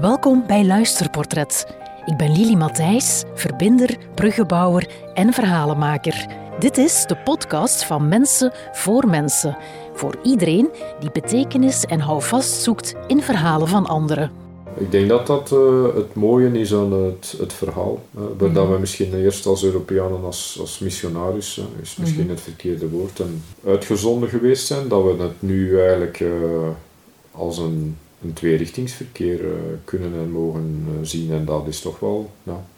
Welkom bij Luisterportret. Ik ben Lili Matthijs, verbinder, bruggenbouwer en verhalenmaker. Dit is de podcast van Mensen voor Mensen. Voor iedereen die betekenis en houvast zoekt in verhalen van anderen. Ik denk dat dat uh, het mooie is aan het, het verhaal. Uh, waar dat we misschien eerst als Europeanen, als, als missionaris, uh, is misschien mm -hmm. het verkeerde woord, en uitgezonden geweest zijn, dat we het nu eigenlijk als een een tweerichtingsverkeer uh, kunnen en mogen uh, zien. En dat is toch wel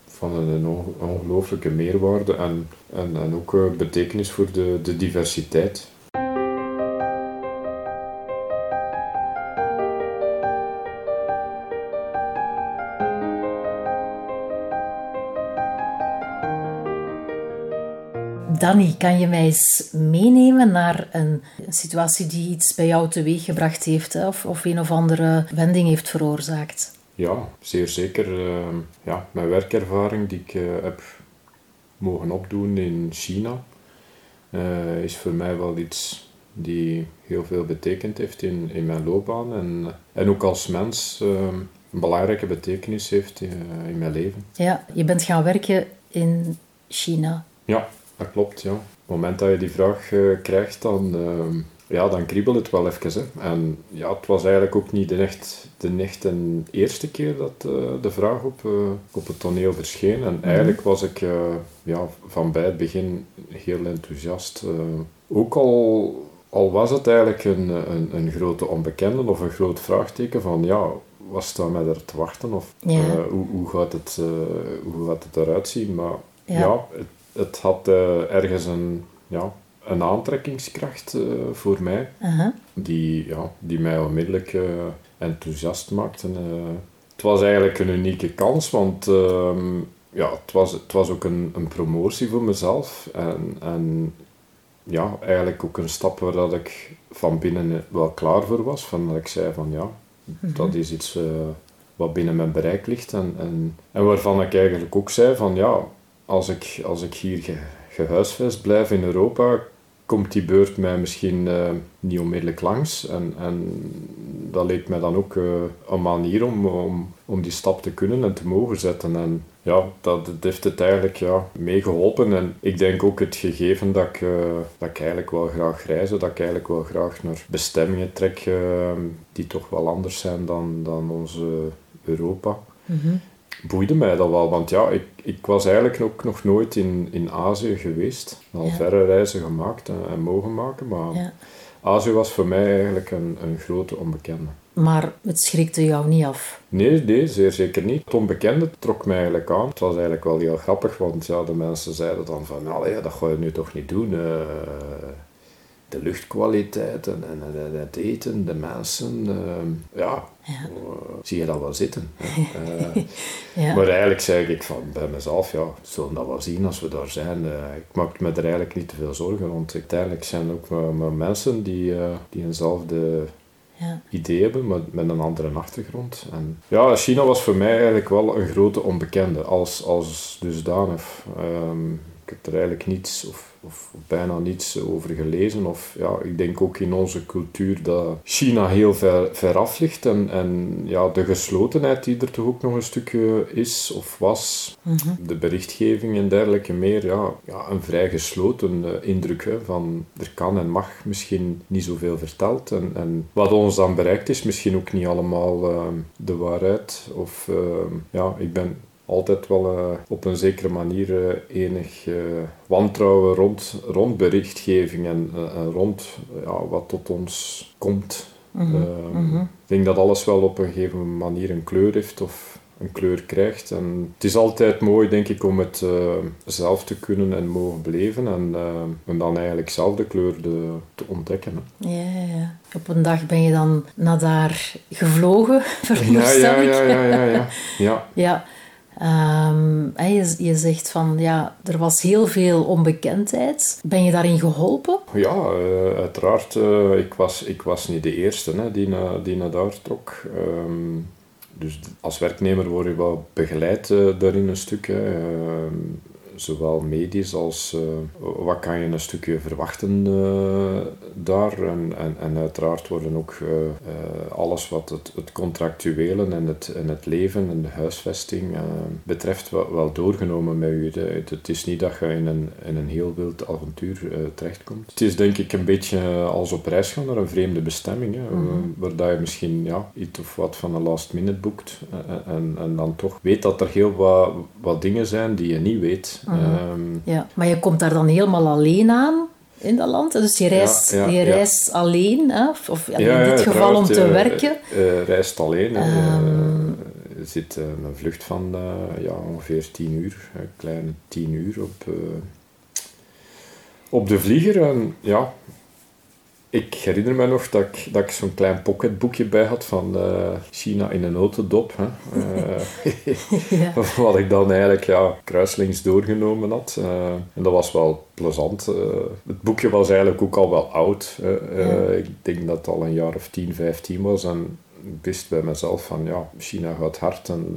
van een ongelooflijke meerwaarde en, en, en ook uh, betekenis voor de, de diversiteit. Danny, kan je mij eens meenemen naar een, situatie die iets bij jou teweeggebracht heeft of, of een of andere wending heeft veroorzaakt? Ja, zeer zeker. Uh, ja, mijn werkervaring die ik uh, heb mogen opdoen in China uh, is voor mij wel iets die heel veel betekend heeft in, in mijn loopbaan en, en ook als mens een belangrijke betekenis heeft in mijn leven. Ja, je bent gaan werken in China. Ja, dat klopt, ja. Op het moment dat je die vraag uh, krijgt, dan, uh, ja, dan kriebelt het wel even. Hè. En ja, het was eigenlijk ook niet de echt de, echt de eerste keer dat uh, de vraag op, op het toneel verscheen. En eigenlijk was ik ja, van bij het begin heel enthousiast. ook al, al was het eigenlijk een, een, een grote onbekende of een groot vraagteken van ja, wat staat mij er te wachten? Of ja. hoe, hoe, gaat het, hoe gaat het eruit zien? Maar ja, ja het, het had uh, ergens een, ja, een aantrekkingskracht uh, voor mij, -huh. die, ja, die mij onmiddellijk uh, enthousiast maakte. het was eigenlijk een unieke kans, want ehm, ja, het, was, het was ook een, een promotie voor mezelf. En, en ja, eigenlijk ook een stap waar dat ik van binnen wel klaar voor was. Van dat ik zei van ja, -huh. dat is iets wat binnen mijn bereik ligt. En, en, en waarvan ik eigenlijk ook zei van ja, als ik, als ik hier ge, gehuisvest blijf in Europa, komt die beurt mij misschien uh, niet onmiddellijk langs. En, en dat leek mij dan ook uh, een manier om, om, om die stap te kunnen en te mogen zetten. En ja, dat, heeft het eigenlijk ja, meegeholpen. En ik denk ook het gegeven dat ik, uh, dat ik eigenlijk wel graag reizen, dat ik eigenlijk wel graag naar bestemmingen trek die toch wel anders zijn dan, dan onze Europa. Mm boeide mij dat wel. Want ja, ik, ik was eigenlijk ook nog nooit in, in Azië geweest. Al ja. verre reizen gemaakt en, en mogen maken, maar ja. Azië was voor mij eigenlijk een, een grote onbekende. Maar het schrikte jou niet af? Nee, nee, zeer zeker niet. Het onbekende trok mij eigenlijk aan. Het was eigenlijk wel heel grappig, want ja, de mensen zeiden dan van, nou ja, dat ga je nu toch niet doen. Uh, de luchtkwaliteit en, en, en, het eten, de mensen, uh, ja, ja. Uh, zie je dat wel zitten. uh, ja. Maar eigenlijk zeg ik van bij mezelf, ja, zullen dat wel zien als we daar zijn. ik maak me er eigenlijk niet te veel zorgen, want uiteindelijk zijn ook maar, maar mensen die, die eenzelfde ja. idee hebben, maar met een andere achtergrond. En ja, China was voor mij eigenlijk wel een grote onbekende, als, als dusdanig. Um, ik heb er eigenlijk niets of, of, bijna niets over gelezen. Of, ja, ik denk ook in onze cultuur dat China heel ver, ver af ligt. En, en ja, de geslotenheid die er toch ook nog een stukje is of was. Mm -hmm. De berichtgeving en dergelijke meer. Ja, ja een vrij gesloten uh, indruk hè, van er kan en mag misschien niet zoveel verteld. En, en wat ons dan bereikt is misschien ook niet allemaal uh, de waarheid. Of uh, ja, ik ben altijd wel uh, op een zekere manier uh, enig uh, wantrouwen rond, rond berichtgeving en rond ja, wat tot ons komt. Mm -hmm. Mm -hmm. Ik denk dat alles wel op een gegeven manier een kleur heeft of een kleur krijgt. En het is altijd mooi, denk ik, om het zelf te kunnen en mogen beleven en, en dan eigenlijk zelf de kleur de, te ontdekken. Ja, ja, Op een dag ben je dan naar daar gevlogen, veronderstel ja, ja, ja, ja, ja, ja. ja. Um, je, zegt van ja, er was heel veel onbekendheid. Ben je daarin geholpen? Ja, uh, uiteraard. Uh, ik, was, ik was niet de eerste die, na, die naar daar trok. Um, dus als werknemer word je wel begeleid uh, daarin een stuk. Zowel medisch als wat kan je een stukje verwachten daar. En, en, en, uiteraard worden ook alles wat het, het contractuele en het, en het leven en de huisvesting betreft wel, wel, doorgenomen met u. Het, het, is niet dat je in een, in een heel wild avontuur terechtkomt. Het is denk ik een beetje als op reis gaan naar een vreemde bestemming, hè, mm waar je misschien ja, iets of wat van een last minute boekt en, en dan toch weet dat er heel wat, wat dingen zijn die je niet weet. Mhm. Ehm, ja, maar je komt daar dan helemaal alleen aan in dat land. Dus je reist, je reist alleen, hè? of in dit geval om te werken. Uh, reist alleen. Um, zit een vlucht van ja, ongeveer 10 uur, een kleine 10 uur op, op de vlieger. En ja, ik herinner me nog dat ik, dat ik zo'n klein pocketboekje bij had van uh, China in een notendop. Hè. Uh, Wat ik dan eigenlijk ja, kruislinks doorgenomen had. Uh, en dat was wel plezant. het boekje was eigenlijk ook al wel oud. Ik denk dat het al een jaar of 10, 15 was. En ik wist bij mezelf van ja, China gaat hard en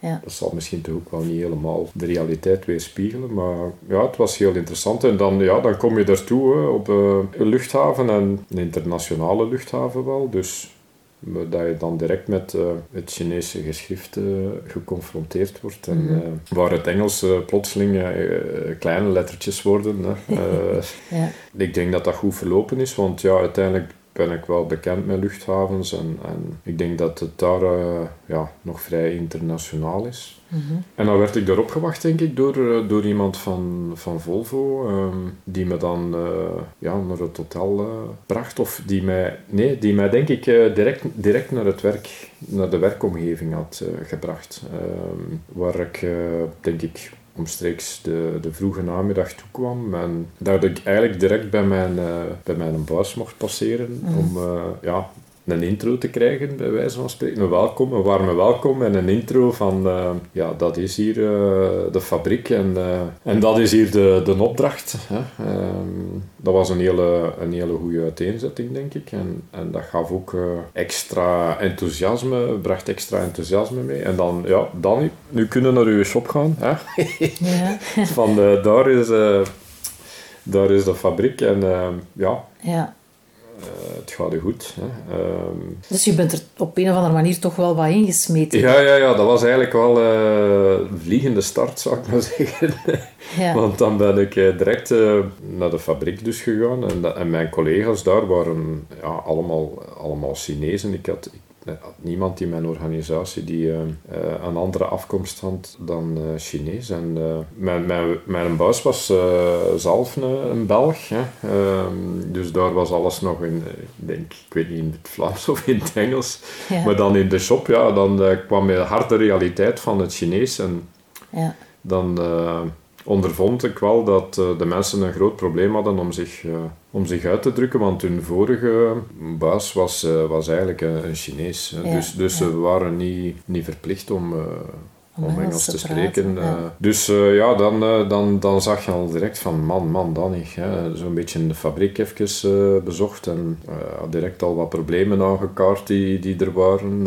ja. Dat zal misschien toch ook wel niet helemaal de realiteit weerspiegelen, maar ja, het was heel interessant. En dan, ja, dan kom je daartoe hè, op uh, een luchthaven en een internationale luchthaven wel, dus dat je dan direct met uh, het Chinese geschrift uh, geconfronteerd wordt. En mm waar het Engels plotseling kleine lettertjes worden. Hè. ja. Ik denk dat dat goed verlopen is, want ja, uiteindelijk ben ik wel bekend met luchthavens en, en ik denk dat het daar uh, ja, nog vrij internationaal is. Mm -hmm. En dan werd ik daarop gewacht, denk ik, door, uh, door iemand van, van Volvo, um, die me dan uh, ja, naar het hotel bracht. Of die mij, nee, die mij denk ik direct, direct naar het werk, naar de werkomgeving had gebracht. Um, waar ik, denk ik, omstreeks de, de vroege namiddag toekwam. En dat ik eigenlijk direct bij mijn, uh, bij mijn baas mocht passeren. Mhm. Om uh, ja, een intro te krijgen, bij wijze van spreken. Een welkom, een warme welkom en een intro van, uh, ja, dat is hier uh, de fabriek en, uh, en dat is hier de, de opdracht. Hè. Um, dat was een hele, een hele goede uiteenzetting, denk ik. En, en dat gaf ook extra enthousiasme, bracht extra enthousiasme mee. En dan, ja, dan, nu kunnen naar uw shop gaan. Hè. ja. van daar, is, daar is de fabriek en ja. ja uh, het gaat goed. Hè. Ehm, dus je bent er op een of andere manier toch wel wat ingesmeten? Ja, ja, ja dat was eigenlijk wel uh, een vliegende start, zou ik maar zeggen. Ja. Want dan ben ik uh, direct naar de fabriek dus gegaan. En, en mijn collega's daar waren ja, allemaal, allemaal Chinezen. Ik had, niemand in mijn organisatie die uh, een andere afkomst had dan uh, Chinees. En mijn, mijn, mijn baas was zelf een, een Belg. Hè. Ehm, dus daar was alles nog in, ik denk, ik weet niet in het Vlaams of in het Engels. Maar dan in de shop, ja, dan kwam de harde realiteit van het Chinees. En ja. dan ondervond ik wel dat uh, de mensen een groot probleem hadden om zich, uh, om zich uit te drukken, want hun vorige baas was, uh, was eigenlijk een, Chinees. Ja, dus dus ja. ze waren niet, niet verplicht om, om, om Engels te, te spreken. Ja. Dus ja, dan, dan, dan zag je al direct van man, man, dan niet. Zo'n beetje in de fabriek even bezocht en direct al wat problemen aangekaart die, die er waren.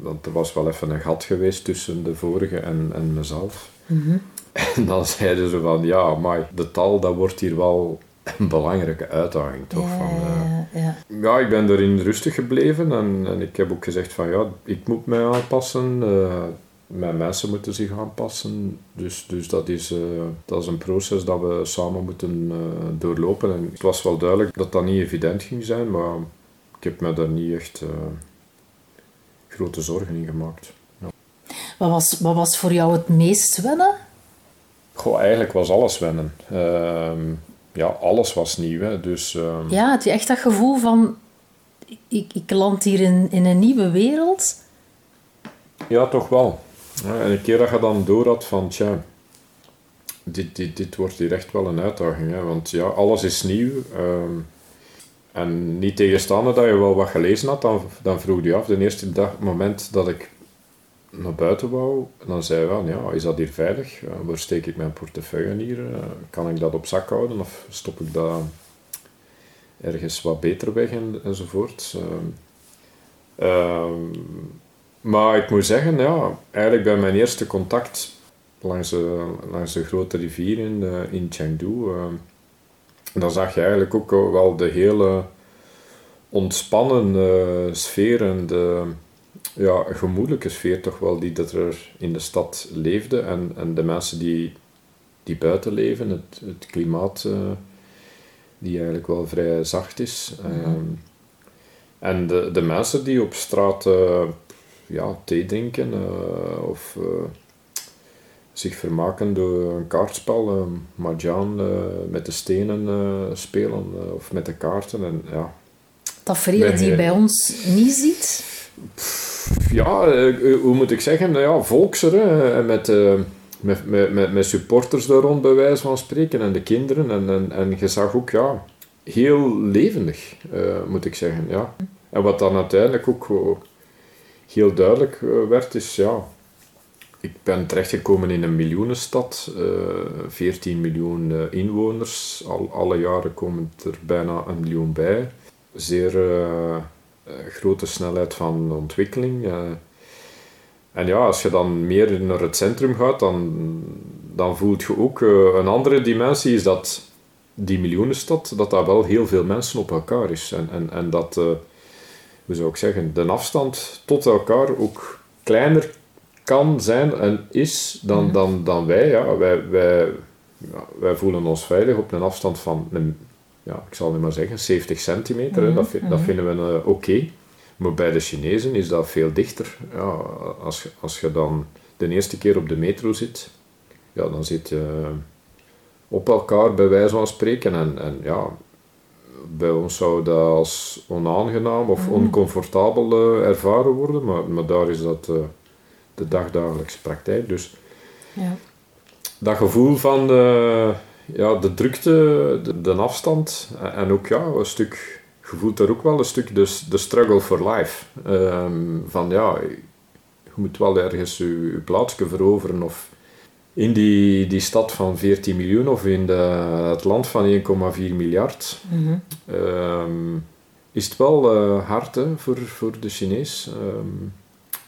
want er was wel even een gat geweest tussen de vorige en, en mezelf. Mm -hmm. En dan zeiden ze van, ja, maar de taal, dat wordt hier wel een belangrijke uitdaging, toch? Ja, van, uh, ja. ja, ik ben erin rustig gebleven en, en ik heb ook gezegd van, ja, ik moet mij aanpassen. Uh, mijn mensen moeten zich aanpassen. Dus, dus dat, is, uh, dat is een proces dat we samen moeten doorlopen. En het was wel duidelijk dat dat niet evident ging zijn, maar ik heb me daar niet echt grote zorgen in gemaakt. Ja. Wat, was, wat was voor jou het meest wennen? Goh, eigenlijk was alles wennen. Uh, ja, alles was nieuw. Hè. Dus, uh... Ja, had je echt dat gevoel van... Ik, ik land hier in, in een nieuwe wereld? Ja, toch wel. Ja, en een keer dat je dan door had van... Tja, dit, dit, dit wordt hier echt wel een uitdaging. Hè. Want ja, alles is nieuw. Uh, en niet tegenstaande dat je wel wat gelezen had, dan, dan vroeg je af. De eerste dag, moment dat ik naar buiten wou. Dan zei hij ja, is dat hier veilig? waar steek ik mijn portefeuille hier? Eh, kan ik dat op zak houden of stop ik dat ergens wat beter weg en, enzovoort. Ehm, ehm, maar ik moet zeggen, ja, eigenlijk bij mijn eerste contact langs de, langs de grote rivier in, in Chengdu. dan zag je eigenlijk ook wel de hele ontspannen sfeer en de ja, gemoedelijke sfeer toch wel die dat er in de stad leefde. En, en de mensen die, die buiten leven, het, het klimaat uh, die eigenlijk wel vrij zacht is. Ehm, en de, de mensen die op straat uh, ja, thee drinken uh, of zich vermaken door een kaartspel, mahjong, met de stenen spelen of met de kaarten. En, ja. Tafereelen die je bij ons niet ziet? Ja, eh, hoe moet ik zeggen, nou ja, volkser, hè, met, met, met, met, supporters daar rond, bij wijze van spreken, en de kinderen. En, en, en je zag ook, ja, heel levendig, moet ik zeggen, ja. En wat dan uiteindelijk ook heel duidelijk werd, is, ja, ik ben terechtgekomen in een miljoenenstad, uh, 14 miljoen inwoners. Al, alle jaren komen er bijna een miljoen bij. Zeer eh, grote snelheid van ontwikkeling. Eh. en ja, als je dan meer naar het centrum gaat, dan, dan voelt je ook eh, een andere dimensie, is dat die miljoenenstad, dat daar wel heel veel mensen op elkaar is. En, en, en dat, hoe zou ik zeggen, de afstand tot elkaar ook kleiner kan zijn en is dan, mhm. dan, dan wij. Ja. Wij, wij, ja, wij voelen ons veilig op een afstand van een ja, ik zal nu maar zeggen, 70 centimeter. Mm dat, dat, mhm. vinden we uh, oké. Maar bij de Chinezen is dat veel dichter. Ja, als, je, als je dan de eerste keer op de metro zit, ja, dan zit je op elkaar bij wijze van spreken. En, en ja, bij ons zou dat als onaangenaam of mm oncomfortabel uh, ervaren worden, maar, maar daar is dat uh, de dagdagelijkse praktijk. Dus ja. dat gevoel van ja, de drukte, de, de, afstand en ook ja, een stuk, je voelt daar ook wel een stuk de, de struggle for life. Ehm, van ja, je moet wel ergens je, je plaatsje veroveren of in die, die stad van 14 miljoen of in de, het land van 1,4 miljard, mhm. ehm, is het wel uh, hard hè, voor, voor de Chinees um,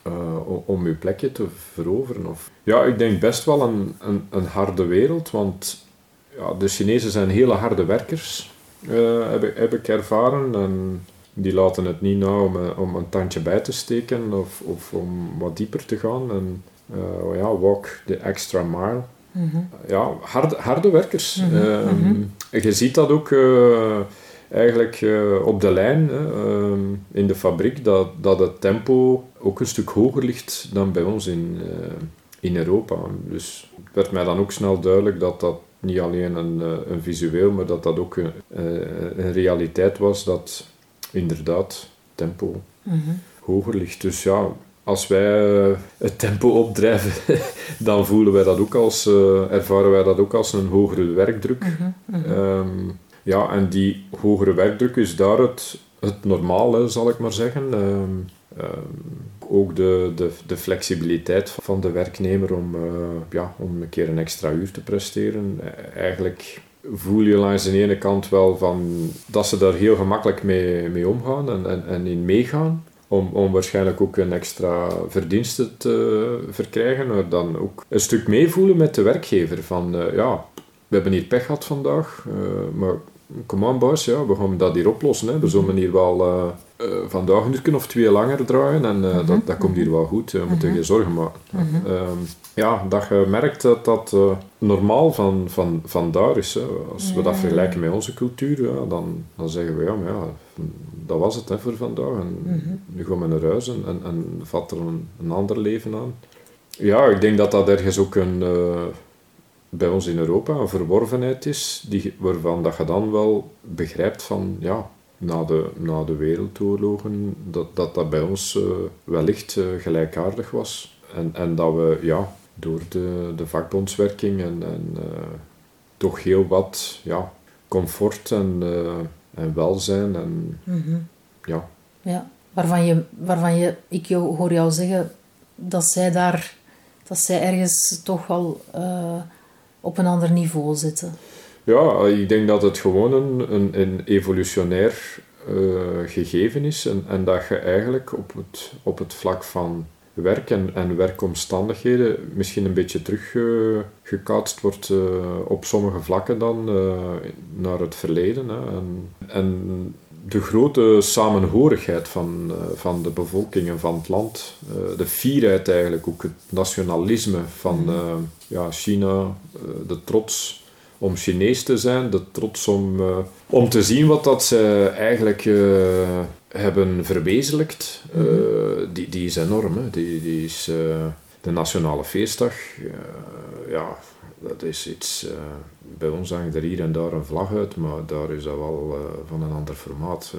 uh, om je plekje te veroveren. Of... Ja, ik denk best wel een, een, een harde wereld, want ja, de Chinezen zijn hele harde werkers, uh, heb, heb, ik ervaren. En die laten het niet na om, eh, om een tandje bij te steken of, of om wat dieper te gaan. En uh, ja, walk the extra mile. Mhm. Ja, harde, harde werkers. Mm -hmm. Je ziet dat ook uh, eigenlijk uh, op de lijn, in de fabriek, dat, dat het tempo ook een stuk hoger ligt dan bij ons in, in Europa. Dus het werd mij dan ook snel duidelijk dat dat niet alleen een, eh, een visueel, maar dat dat ook een, eh, een realiteit was dat inderdaad tempo mhm. hoger ligt. Dus ja, als wij eh, het tempo opdrijven, dan voelen wij dat ook als, ervaren wij dat ook als een hogere werkdruk. Mhm, mhm. Ehm, ja, en die hogere werkdruk is daar het, het normale, zal ik maar zeggen. Um, ook de, de, de flexibiliteit van de werknemer om, uh, ja, om een keer een extra uur te presteren. Eh, eigenlijk voel je langs de ene kant wel van dat ze daar heel gemakkelijk mee, mee omgaan en, en, en in meegaan. Om, om waarschijnlijk ook een extra verdienste te verkrijgen. Maar dan ook een stuk meevoelen met de werkgever. Van uh, ja, we hebben hier pech gehad vandaag, uh, maar come on boys, ja, we gaan dat hier oplossen. Hè. We zullen hier wel uh, vandaag een uur of twee langer draaien en uh, dat, dat komt hier wel goed. We moeten mhm. geen zorgen maken. Mhm. Ehm, ja, dat je merkt dat dat normaal van, van, van daar is. Hè. Als we dat vergelijken met onze cultuur, ja, dan, dan zeggen we ja, maar ja, dat was het hè, voor vandaag. En mhm. nu gaan we naar huis en, en, en vat er een, een ander leven aan. Ja, ik denk dat dat ergens ook een bij ons in Europa een verworvenheid is, die, waarvan dat je dan wel begrijpt van, ja, na de, na de wereldoorlogen, dat dat, dat bij ons uh, wellicht uh, gelijkaardig was. En, en dat we, ja, door de, de vakbondswerking en, en uh, toch heel wat, ja, comfort en, en welzijn en, mm ja. Ja, waarvan je, waarvan je, ik hoor jou zeggen, dat zij daar, dat zij ergens toch wel op een ander niveau zitten? Ja, ik denk dat het gewoon een, een, een evolutionair uh, gegeven is en, en dat je eigenlijk op het, op het vlak van werk en, en werkomstandigheden misschien een beetje teruggekaatst wordt op sommige vlakken dan naar het verleden. Hè. En, en de grote samenhorigheid van, van de bevolking en van het land, de fierheid eigenlijk, ook het nationalisme van mhm. ja, China, de trots om Chinees te zijn, de trots om, uh, om te zien wat dat ze eigenlijk uh, hebben verwezenlijkt, uh, die, die is enorm. Hè. Die, die is de nationale feestdag. ja, dat is iets. bij ons hangt er hier en daar een vlag uit, maar daar is dat wel van een ander formaat.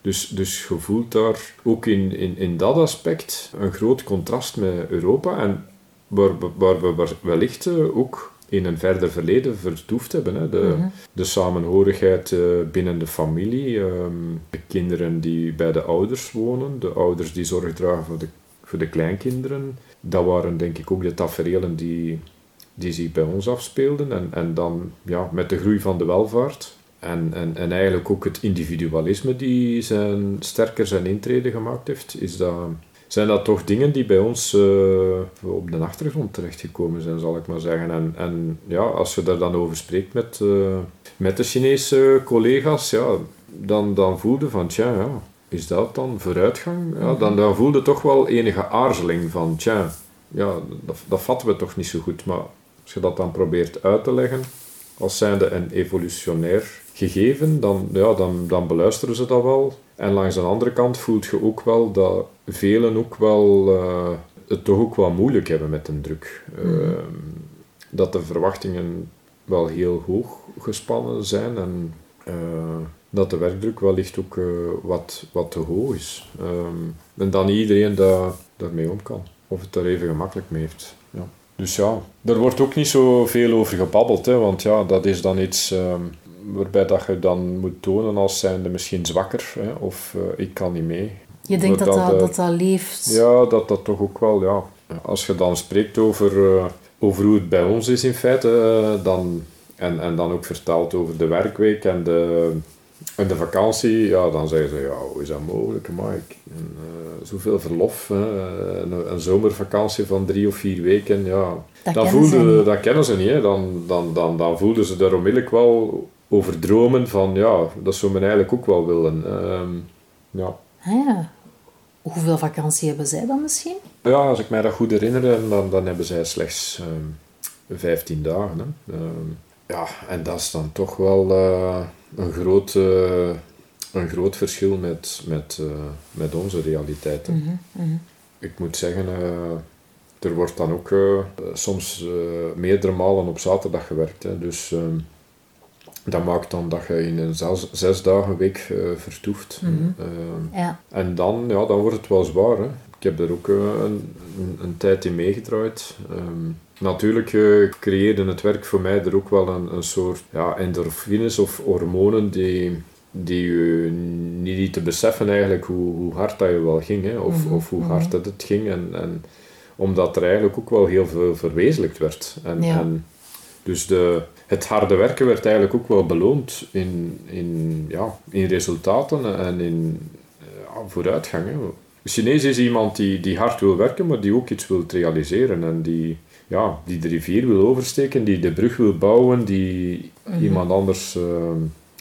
dus, dus je voelt daar ook in, in, in dat aspect een groot contrast met Europa en waar, waar we wellicht ook in een verder verleden vertoefd hebben. Hè. De, mhm. de samenhorigheid uh, binnen de familie, um, de kinderen die bij de ouders wonen, de ouders die zorg dragen voor de, voor de kleinkinderen. Dat waren denk ik ook de tafereelen die, die zich bij ons afspeelden. En, en dan ja, met de groei van de welvaart en, en, en eigenlijk ook het individualisme die zijn, sterker zijn intrede gemaakt heeft, is dat zijn dat toch dingen die bij ons uh, op de achtergrond terechtgekomen zijn, zal ik maar zeggen. En, en ja, als je daar dan over spreekt met, uh, met de Chinese collega's, ja, dan, dan voelde van, tja, ja, is dat dan vooruitgang? Ja, dan, dan voelde toch wel enige aarzeling van, tja, ja, dat, dat vatten we toch niet zo goed. Maar als je dat dan probeert uit te leggen, als zijnde een evolutionair gegeven, dan, ja, dan, dan beluisteren ze dat wel. En langs de andere kant voelt je ook wel dat velen ook wel uh, het toch ook wel moeilijk hebben met een druk. Mhm. Ehm, dat de verwachtingen wel heel hoog gespannen zijn en uh, dat de werkdruk wellicht ook uh, wat, wat te hoog is. Um, en dan niet iedereen daar, daarmee om kan. Of het er even gemakkelijk mee heeft. Ja. Dus ja, er wordt ook niet zo veel over gebabbeld, hè, want ja, dat is dan iets um, waarbij dat je dan moet tonen als zijnde misschien zwakker, hè, of ik kan niet mee. Je denkt dat dat, dat, dat, leeft? Ja, dat dat toch ook wel, ja. Als je dan spreekt over, uh, over hoe het bij ons is in feite, uh, dan, en, en dan ook vertelt over de werkweek en de, en de vakantie, ja, dan zeggen ze, ja, hoe is dat mogelijk, Mike? En, uh, zoveel verlof, een, een, zomervakantie van drie of vier weken, ja. Dat, dan voelden, dat kennen ze niet, hè. Dan, dan, dan, dan voelden ze daar onmiddellijk wel over dromen van, ja, dat zou men eigenlijk ook wel willen. Uh, ja. Ja. Hoeveel vakantie hebben zij dan misschien? Ja, als ik mij dat goed herinner, dan, dan hebben zij slechts um, ehm, 15 dagen. Hè. Um, ja, en dat is dan toch wel uh, een, groot, uh, een groot verschil met, met, uh, met onze realiteit. Mm -hmm, Ik moet zeggen, er wordt dan ook soms meerdere malen op zaterdag gewerkt. Hè. Dus um, dat maakt dan dat je in een zes, zes dagen week uh, vertoeft. Mhm. Eh, ja. En dan, ja, dan wordt het wel zwaar. Hè. Ik heb er ook uh, een, een, een, tijd in meegedraaid. Um, natuurlijk creëerde het werk voor mij er ook wel een, een soort ja, endorfines of hormonen die, die je niet te beseffen eigenlijk hoe, hoe hard dat je wel ging. Hè, of, mhm. of hoe hard dat het ging. En, en omdat er eigenlijk ook wel heel veel verwezenlijkt werd. En, ja. en dus de, het harde werken werd eigenlijk ook wel beloond in, in, ja, in resultaten en in ja, vooruitgang. Hè. Chinees is iemand die, die hard wil werken, maar die ook iets wil realiseren en die, ja, die de rivier wil oversteken, die de brug wil bouwen, die mhm. iemand anders uh,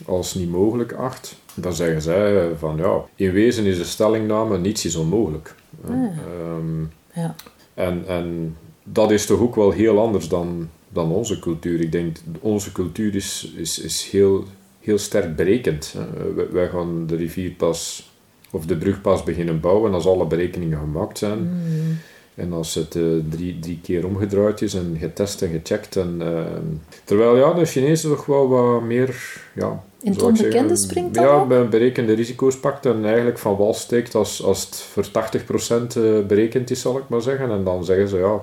als niet mogelijk acht. Dan zeggen zij van ja, in wezen is de stellingname niets is onmogelijk. Ah. Um, ja. en, en dat is toch ook wel heel anders dan dan onze cultuur. Ik denk, onze cultuur is, is, is heel, heel sterk berekend. Wij gaan de rivier pas, of de brug pas beginnen bouwen als alle berekeningen gemaakt zijn. Mm. En als het uh, drie, drie keer omgedraaid is en getest en gecheckt. En, uh, terwijl ja, de Chinezen toch wel wat meer... Ja, in het onbekende springt Ja, bij berekende risico's pakt en eigenlijk van wal steekt als, als het voor 80% eh, berekend is, zal ik maar zeggen. En dan zeggen ze, ja,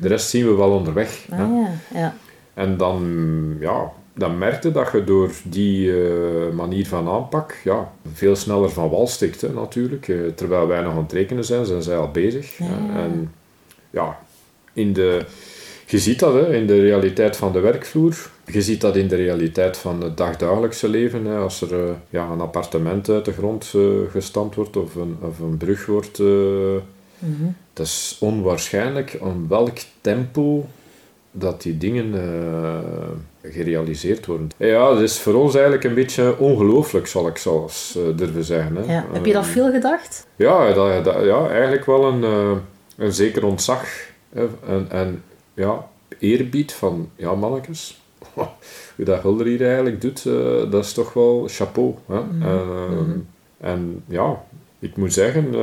de rest zien we wel onderweg. Ah, ja. Ja. En dan, ja, dan merkte dat je door die uh, manier van aanpak ja, veel sneller van wal stikt hè, natuurlijk. Uh, terwijl wij nog aan het rekenen zijn, zijn zij al bezig. Ja. En ja, in de, je ziet dat hè, in de realiteit van de werkvloer. Je ziet dat in de realiteit van het dagdagelijkse leven. Hè, als er uh, ja, een appartement uit de grond gestampt wordt of een, of een brug wordt Het is onwaarschijnlijk aan welk tempo dat die dingen eh, gerealiseerd worden. Ja, het is voor ons eigenlijk een beetje ongelooflijk, zal ik zelfs uh, durven zeggen. Hè. Ja. Heb je dat veel gedacht? Ja, dat, dat, ja eigenlijk wel een, uh, een zeker ontzag en, en ja, eerbied van, ja mannetjes, hoe dat Hulder hier eigenlijk doet, dat is toch wel chapeau. Hè. Mm -hmm. En ja, ik moet zeggen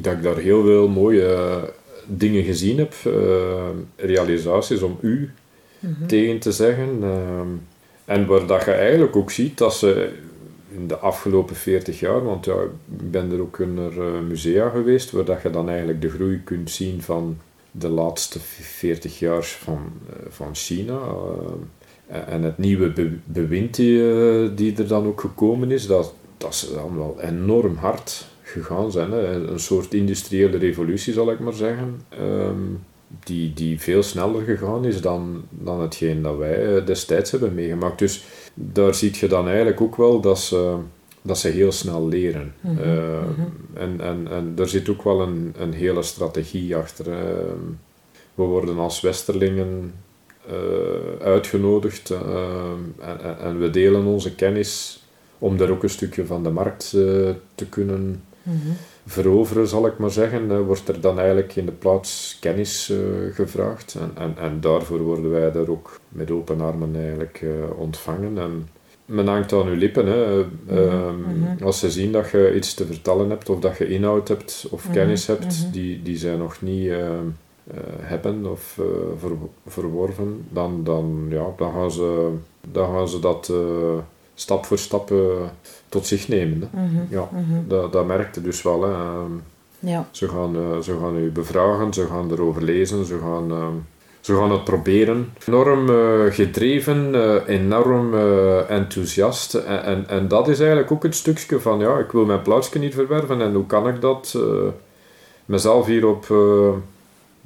dat ik daar heel veel mooie dingen gezien heb, uh, realisaties om u mhm. tegen te zeggen. Uh, en waar dat je eigenlijk ook ziet dat ze in de afgelopen 40 jaar, want ja, ik ben er ook naar uh, musea geweest, waar dat je dan eigenlijk de groei kunt zien van de laatste 40 jaar van, van China. en het nieuwe be bewind die, die er dan ook gekomen is, dat, dat is dan wel enorm hard gegaan zijn. Hè. Een soort industriële revolutie, zal ik maar zeggen. Ehm, die, die veel sneller gegaan is dan, dan hetgeen dat wij eh, destijds hebben meegemaakt. Dus daar zie je dan eigenlijk ook wel dat ze, dat ze heel snel leren. Mm en, en, en er zit ook wel een, een hele strategie achter. Ehm, we worden als Westerlingen uh, uitgenodigd en, en, we delen onze kennis om daar ook een stukje van de markt te kunnen veroveren, zal ik maar zeggen, wordt er dan eigenlijk in de plaats kennis uh, gevraagd. En, en, en daarvoor worden wij daar ook met open armen eigenlijk uh, ontvangen. En men hangt aan uw lippen. Hè. Uh, Als ze zien dat je iets te vertellen hebt, of dat je inhoud hebt, of mhm. kennis hebt, mhm. die, die zij nog niet ehm, hebben of ver, verworven, dan, dan, ja, dan, gaan, ze, dan gaan ze dat stap voor stap tot zich nemen. Hè. Mhm, ja, mhm. dat, dat merkte dus wel. Hè. Ehm, ja. Ze, gaan, uh, ze gaan u bevragen, ze gaan erover lezen, ze gaan, uh, ze gaan het proberen. Enorm uh, gedreven, eh, enorm enthousiast. En, en, en, dat is eigenlijk ook het stukje van, ja, ik wil mijn plaatsje niet verwerven en hoe kan ik dat mezelf hierop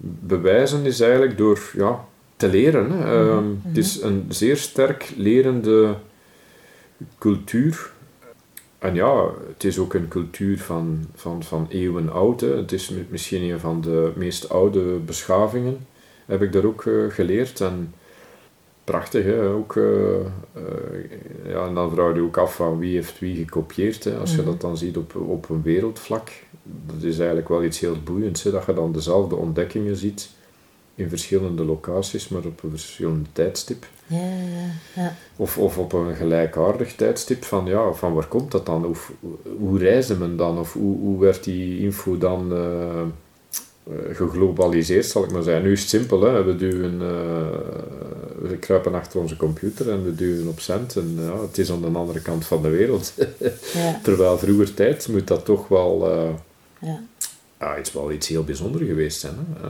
bewijzen, is eigenlijk door ja, te leren. Hè. Mhm, ehm, het is een zeer sterk lerende cultuur en ja, het is ook een cultuur van, van, van eeuwen oud. Hè. Het is misschien een van de meest oude beschavingen, heb ik daar ook uh, geleerd. En prachtig, hè. Ook, uh, uh, ja, en dan vraag je ook af van wie heeft wie gekopieerd. Hè. Als je mhm. dat dan ziet op, op een wereldvlak, dat is eigenlijk wel iets heel boeiends. Hè. Dat je dan dezelfde ontdekkingen ziet in verschillende locaties, maar op een verschillende tijdstip. Ja, ja, ja. Of, of op een gelijkaardig tijdstip van, ja, van waar komt dat dan? Of hoe reisde men dan? Of hoe, hoe werd die info dan uh, geglobaliseerd, zal ik maar zeggen. Nu is het simpel, hè. we duwen, uh, we kruipen achter onze computer en we duwen op cent en ja, het is aan de andere kant van de wereld. Terwijl vroeger tijd moet dat toch wel, ja. Iets, wel iets heel bijzonders geweest zijn. Hè.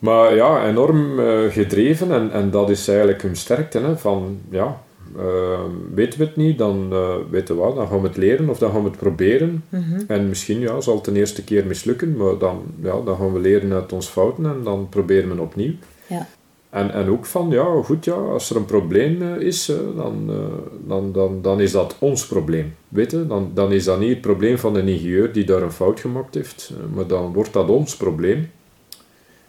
Ehm, maar ja, enorm uh, gedreven en, en dat is eigenlijk hun sterkte. Hè, van ja, uh, weten we het niet, dan uh, weten we wat, dan gaan we het leren of dan gaan we het proberen. Mm En misschien ja, zal het de eerste keer mislukken, maar dan, ja, dan gaan we leren uit ons fouten en dan proberen we opnieuw. Ja. En, en ook van, ja, goed, ja, als er een probleem is, dan, dan, dan, dan is dat ons probleem. Weet je? Dan, dan is dat niet het probleem van de ingenieur die daar een fout gemaakt heeft, maar dan wordt dat ons probleem.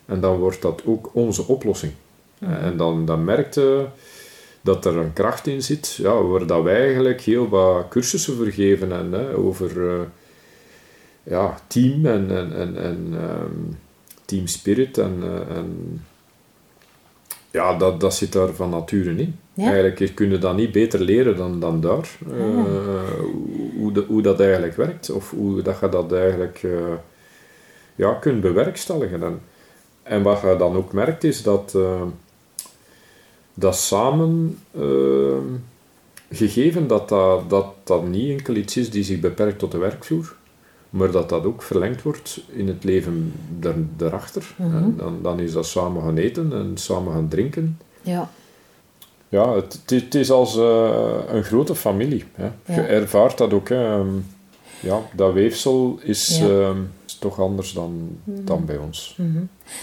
En dan wordt dat ook onze oplossing. Mhm. En dan, dan merkte dat er een kracht in zit, ja, waar dat wij eigenlijk heel wat cursussen vergeven en, hè, over uh, ja, team en, en, en, en um, team spirit en, uh, en ja, dat, dat zit daar van nature in. Ja? Eigenlijk kun je dat niet beter leren dan, dan daar. Uh, hoe, de, hoe dat eigenlijk werkt. Of hoe dat je dat eigenlijk ja, kunt bewerkstelligen. En, en wat je dan ook merkt is dat, uh, dat samen, uh, gegeven dat dat, dat dat niet enkel iets is die zich beperkt tot de werkvloer, maar dat dat ook verlengd wordt in het leven daar, daarachter. Mm dan, dan is dat samen gaan eten en samen gaan drinken. Ja. Ja, het, het is als uh, een grote familie. Hè. Je ervaart dat ook. Hè. Ja, dat weefsel is... Ja. Ehm, toch anders dan, dan bij ons.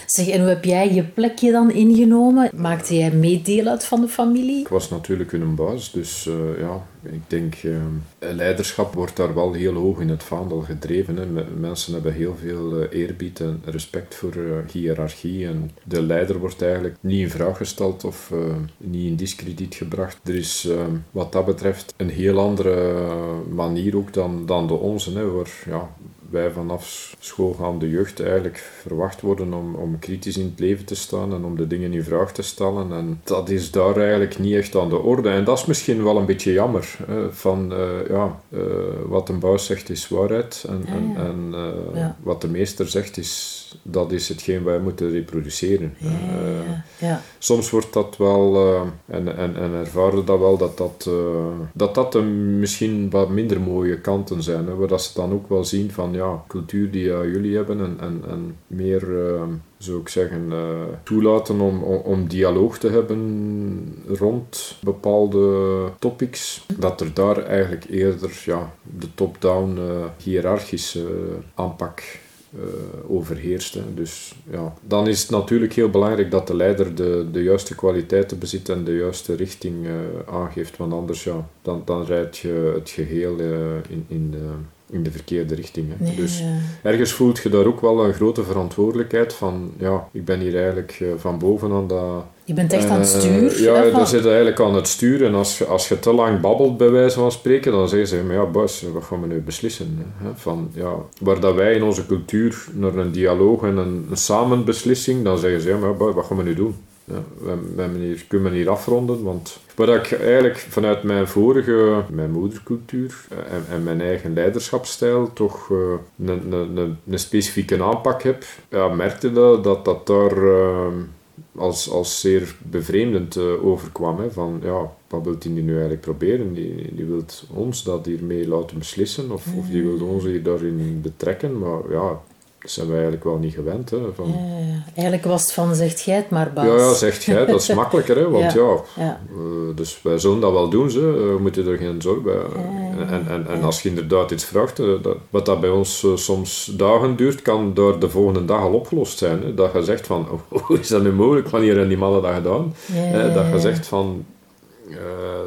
Zeg, en hoe heb jij je plekje dan ingenomen? Maakte jij mee deel uit van de familie? Ik was natuurlijk hun baas, dus eh, ja, ik denk, eh, leiderschap wordt daar wel heel hoog in het vaandel gedreven. Hè. Mensen hebben heel veel eh, eerbied en respect voor hiërarchie en de leider wordt eigenlijk niet in vraag gesteld of niet in discrediet gebracht. Er is wat dat betreft een heel andere manier ook dan, dan de onze, hè, waar ja, wij vanaf schoolgaande jeugd eigenlijk verwacht worden om, om kritisch in het leven te staan en om de dingen in vraag te stellen. En dat is daar eigenlijk niet echt aan de orde. En dat is misschien wel een beetje jammer. Hè, van, eh, ja, eh, wat een bouw zegt is waarheid. En, en, Ja, ja. en eh, Ja. wat de meester zegt is, dat is hetgeen wij moeten reproduceren. Ja, Eh, ja, ja. soms wordt dat wel, eh, en, en, en ervaren dat wel, dat dat, eh, dat, dat een misschien wat minder mooie kanten zijn. Hè, waar dat ze dan ook wel zien van, ja, cultuur die jullie hebben en, en, en meer, eh, zou ik zeggen, eh, toelaten om, om, om dialoog te hebben rond bepaalde topics. Dat er daar eigenlijk eerder ja, de top-down eh, hiërarchische aanpak eh, overheerst. Hè. Dus ja, dan is het natuurlijk heel belangrijk dat de leider de, de juiste kwaliteiten bezit en de juiste richting eh, aangeeft. Want anders ja, dan, dan rijd je het geheel eh, in, in, de, in de verkeerde richting. Hè. Nee, Dus ergens voelt je daar ook wel een grote verantwoordelijkheid van, ja, ik ben hier eigenlijk eh, van bovenaan dat... Je bent echt aan het Eh, stuur. ja, van- dan zit je eigenlijk aan het stuur. En als, je- als je te lang babbelt, bij wijze van spreken, dan zeggen ze, maar ja, Bas, wat gaan we nu beslissen? Hè? Van, ja, waar dat wij in onze cultuur naar een dialoog en een, een samenbeslissing, dan zeggen ze, ja, maar Bas, wat gaan we nu doen? Ja, we, we hier, kunnen we hier afronden, want wat ik eigenlijk vanuit mijn vorige, mijn moedercultuur eh, en, en mijn eigen leiderschapsstijl toch eh, een, een, een, specifieke aanpak heb, ja, merkte dat dat, dat daar als, als zeer bevreemdend eh, overkwam. Hè, van, ja, wat wil die nu eigenlijk proberen? Die, die wil ons dat hiermee laten beslissen, of, of die wil ons hier daarin betrekken, maar ja, zijn wij eigenlijk wel niet gewend. Hè, van, Ja. Eigenlijk was het van, zegt jij het maar, baas. ja, ja, zegt jij, dat is makkelijker, hè? Want Ja. eh, dus wij zullen dat wel doen, ze. Eh, we moeten er geen zorgen bij. En, en, en als je inderdaad iets vraagt, eh, dat, wat dat bij ons soms dagen duurt, kan door de volgende dag al opgelost zijn. Hè? Dat je zegt van, hoe is dat nu mogelijk? Wanneer hebben die mannen dat gedaan? Dat je zegt van,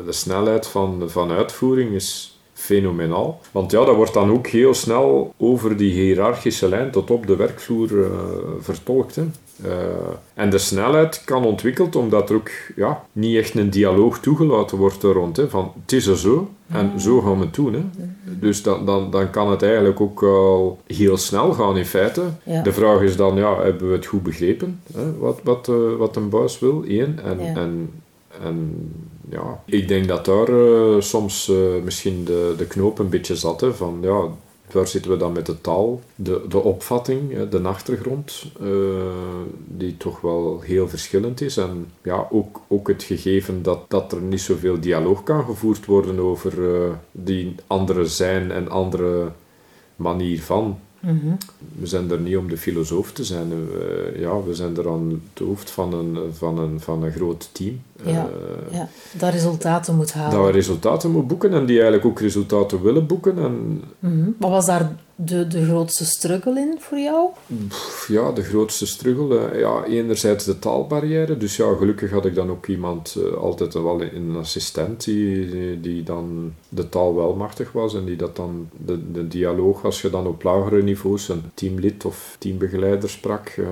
de snelheid van, van uitvoering is fenomenaal. Want ja, dat wordt dan ook heel snel over die hiërarchische lijn tot op de werkvloer eh, vertolkt. Hè. Eh, en de snelheid kan ontwikkeld omdat er ook ja, niet echt een dialoog toegelaten wordt er rond. Hè, van het is er zo en zo gaan we het doen. Hè. Dus dan, dan, dan kan het eigenlijk ook al heel snel gaan in feite. Ja. De vraag is dan, ja, hebben we het goed begrepen? Hè, wat, wat, eh, wat een baas wil, één. En, Ja. en, en ja, ik denk dat daar eh, soms eh, misschien de, de knoop een beetje zat. Hè, van, ja, waar zitten we dan met de taal, de, de opvatting, de achtergrond, eh, die toch wel heel verschillend is. En ja, ook, ook het gegeven dat, dat er niet zoveel dialoog kan gevoerd worden over die andere zijn en andere manier van. Mhm. We zijn er niet om de filosoof te zijn. Eh, ja, we zijn er aan het hoofd van een, van een, van een groot team. Ja. Eh, Ja, dat resultaten moet halen. dat we resultaten moeten boeken en die eigenlijk ook resultaten willen boeken. En Mhm. Wat was daar de, de grootste struggle in voor jou? ja, de grootste struggle, eh, ja, enerzijds de taalbarrière. Dus ja, gelukkig had ik dan ook iemand, eh, altijd wel een assistent, die, die, dan de taal wel machtig was en die dat dan, de, de dialoog, als je dan op lagere niveaus een teamlid of teambegeleider sprak, eh,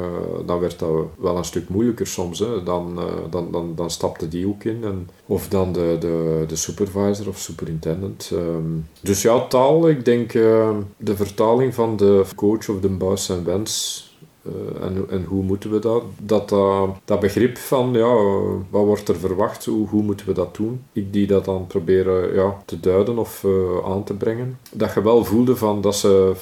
dan werd dat wel een stuk moeilijker soms. Hè. Dan, dan, dan, dan stapte die ook in. En, of dan de, de, de supervisor of superintendent. Ehm, dus ja, taal, ik denk eh, de vertaling van de coach of de baas en wens. eh, en, en hoe moeten we dat? Dat, dat, dat begrip van, ja, wat wordt er verwacht? Hoe, hoe moeten we dat doen? Ik die dat dan proberen ja, te duiden of eh, aan te brengen. Dat je wel voelde van dat ze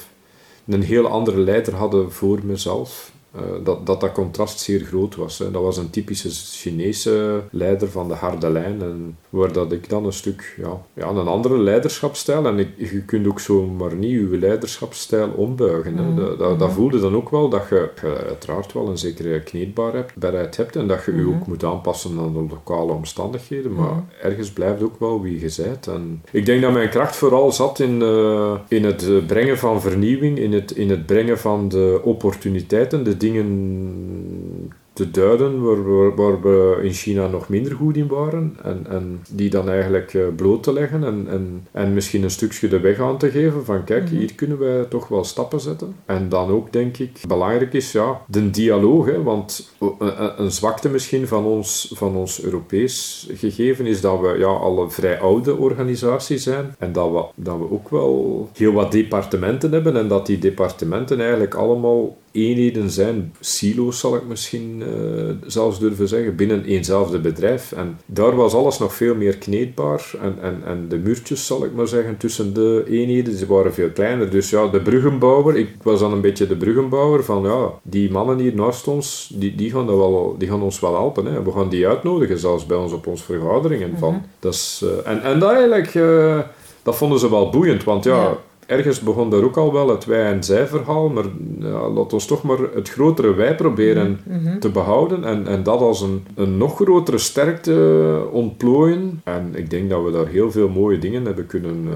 een heel andere leider hadden voor mezelf. Eh, dat, dat dat contrast zeer groot was. Hè. Dat was een typische Chinese leider van de harde lijn. En waar dat ik dan een stuk, ja, ja een andere leiderschapsstijl. En ik, je kunt ook zomaar niet je leiderschapsstijl ombuigen. Hè. Mm. Dat, dat, dat, voelde dan ook wel dat je, je uiteraard wel een zekere kneedbaarheid hebt en dat je je mm-hmm. ook moet aanpassen aan de lokale omstandigheden. Maar mm-hmm. ergens blijft ook wel wie je bent. En ik denk dat mijn kracht vooral zat in, uh, in het brengen van vernieuwing, in het, in het brengen van de opportuniteiten, de dingen te duiden waar, waar, we in China nog minder goed in waren. En, en die dan eigenlijk eh, bloot te leggen en, en, en misschien een stukje de weg aan te geven van kijk, mhm. hier kunnen wij toch wel stappen zetten. En dan ook denk ik, belangrijk is ja, de dialoog. Hè, want een, een zwakte misschien van ons, van ons Europees gegeven is dat we ja, al een vrij oude organisatie zijn. En dat we, dat we ook wel heel wat departementen hebben en dat die departementen eigenlijk allemaal eenheden zijn, silo's zal ik misschien uh, zelfs durven zeggen, binnen eenzelfde bedrijf. En daar was alles nog veel meer kneedbaar. En, en, en de muurtjes, zal ik maar zeggen, tussen de eenheden, ze waren veel kleiner. Dus ja, de bruggenbouwer, ik was dan een beetje de bruggenbouwer van ja, die mannen hier naast ons, die, die, gaan, dat wel, die gaan ons wel helpen. Hè. We gaan die uitnodigen, zelfs bij ons op onze vergaderingen. van, mhm. dat is, uh, en, en dat eigenlijk... Uh, dat vonden ze wel boeiend, want ja ergens begon daar ook al wel het wij- en zij-verhaal, maar ja, laat ons toch maar het grotere wij proberen mhm. Mhm. te behouden en, en dat als een, een nog grotere sterkte ontplooien. En ik denk dat we daar heel veel mooie dingen hebben kunnen uh,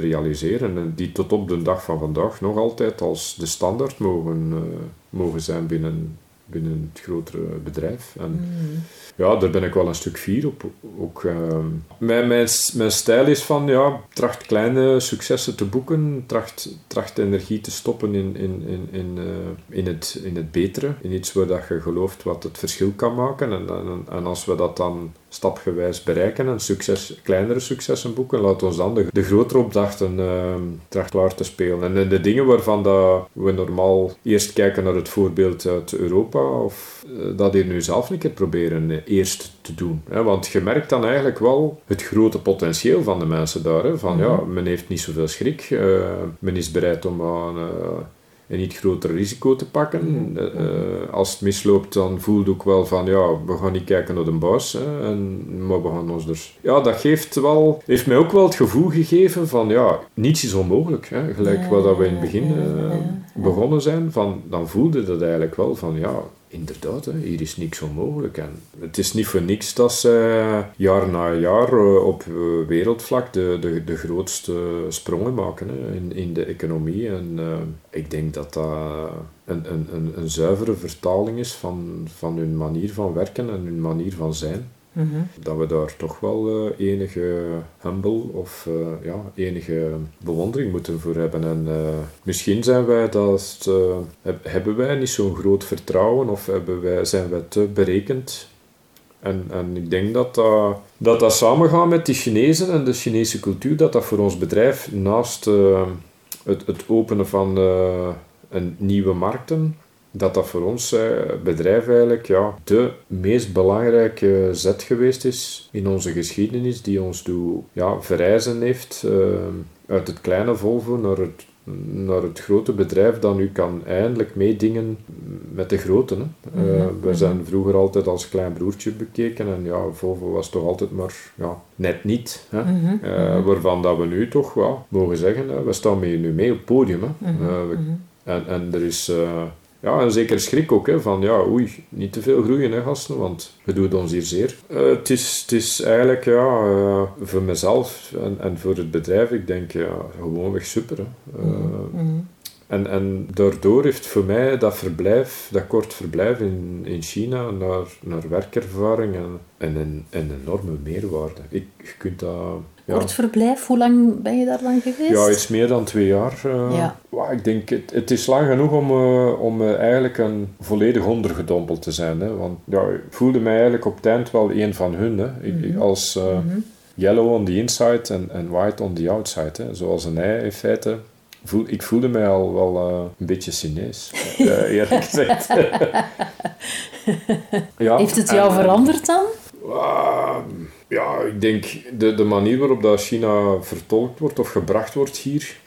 realiseren en die tot op de dag van vandaag nog altijd als de standaard mogen, uh, mogen zijn binnen, binnen het grotere bedrijf. En, mm ja, daar ben ik wel een stuk fier op. Ook, uh, mijn, mijn, mijn stijl is van, ja, tracht kleine successen te boeken, tracht, tracht energie te stoppen in, in, in, in, uh, in, het, in het betere, in iets waar dat je gelooft wat het verschil kan maken. En, en, en als we dat dan stapgewijs bereiken en succes, kleinere successen boeken, laat ons dan de, de grotere opdrachten uh, tracht klaar te spelen. En de dingen waarvan dat we normaal eerst kijken naar het voorbeeld uit Europa, of uh, dat hier nu zelf een keer proberen uh, eerst te doen. Hè? Want je merkt dan eigenlijk wel het grote potentieel van de mensen daar. Hè? Van ja, mhm. men heeft niet zoveel schrik, uh, men is bereid om aan een niet groter risico te pakken. Mhm. Eh, eh, als het misloopt, dan voelt ook wel van ja, we gaan niet kijken naar de baas, hè, en, maar we gaan ons dus. Ja, dat geeft, wel, heeft mij ook wel het gevoel gegeven van ja, niets is onmogelijk. Hè. Gelijk wat we in het begin uh, begonnen zijn, van, dan voelde dat eigenlijk wel van ja, inderdaad, hier is niks onmogelijk. En het is niet voor niks dat ze jaar na jaar eh, op eh, wereldvlak de, de, de grootste sprongen maken in, in de economie. En ik denk dat dat een, een, een, een zuivere vertaling is van, van hun manier van werken en hun manier van zijn. Mhm. Dat we daar toch wel uh, enige humble of uh, ja, enige bewondering moeten voor hebben. En uh, misschien zijn wij dat, hebben wij niet zo'n groot vertrouwen of hebben wij, zijn wij te berekend. En, en ik denk dat dat, dat dat samengaat met die Chinezen en de Chinese cultuur, dat dat voor ons bedrijf naast het, het openen van een nieuwe markten dat dat voor ons eh, bedrijf eigenlijk ja, de meest belangrijke zet geweest is in onze geschiedenis, die ons toe ja, verrijzen heeft uh, uit het kleine Volvo naar het, naar het grote bedrijf dat nu kan eindelijk meedingen met de grote. Hè. Uh, we mhm. zijn vroeger altijd als klein broertje bekeken en ja, Volvo was toch altijd maar ja, net niet. Hè. Mm waarvan dat we nu toch wel mogen zeggen, we staan nu mee op het podium. Hè. We, en, en er is ja, een zekere schrik ook, hè, van ja, oei, niet te veel groeien, hè, gasten, want we doen ons hier zeer. Uh, het, is, het is eigenlijk, ja, uh, voor mezelf en, en voor het bedrijf, ik denk, ja, gewoonweg super. Hè. Uh, mm en, en daardoor heeft voor mij dat verblijf, dat kort verblijf in, in China naar, naar werkervaring en, en een, een enorme meerwaarde. Ik, je kunt dat Kort verblijf, hoe lang ben je daar dan geweest? Ja, iets meer dan twee jaar. Uh, ja. ik denk, het, het is lang genoeg om, uh, om uh, eigenlijk een volledig ondergedompeld te zijn. Hè? Want ja, ik voelde mij eigenlijk op het eind wel een van hun. Hè? Ik, mhm. Als mm -hmm. yellow on the inside en, en white on the outside. Hè? Zoals een ei in feite. Voel, ik voelde mij al wel een beetje Chinees, eerlijk gezegd. ja, Heeft het jou en, veranderd dan? ja, ik denk de, de manier waarop dat China vertolkt wordt of gebracht wordt hier.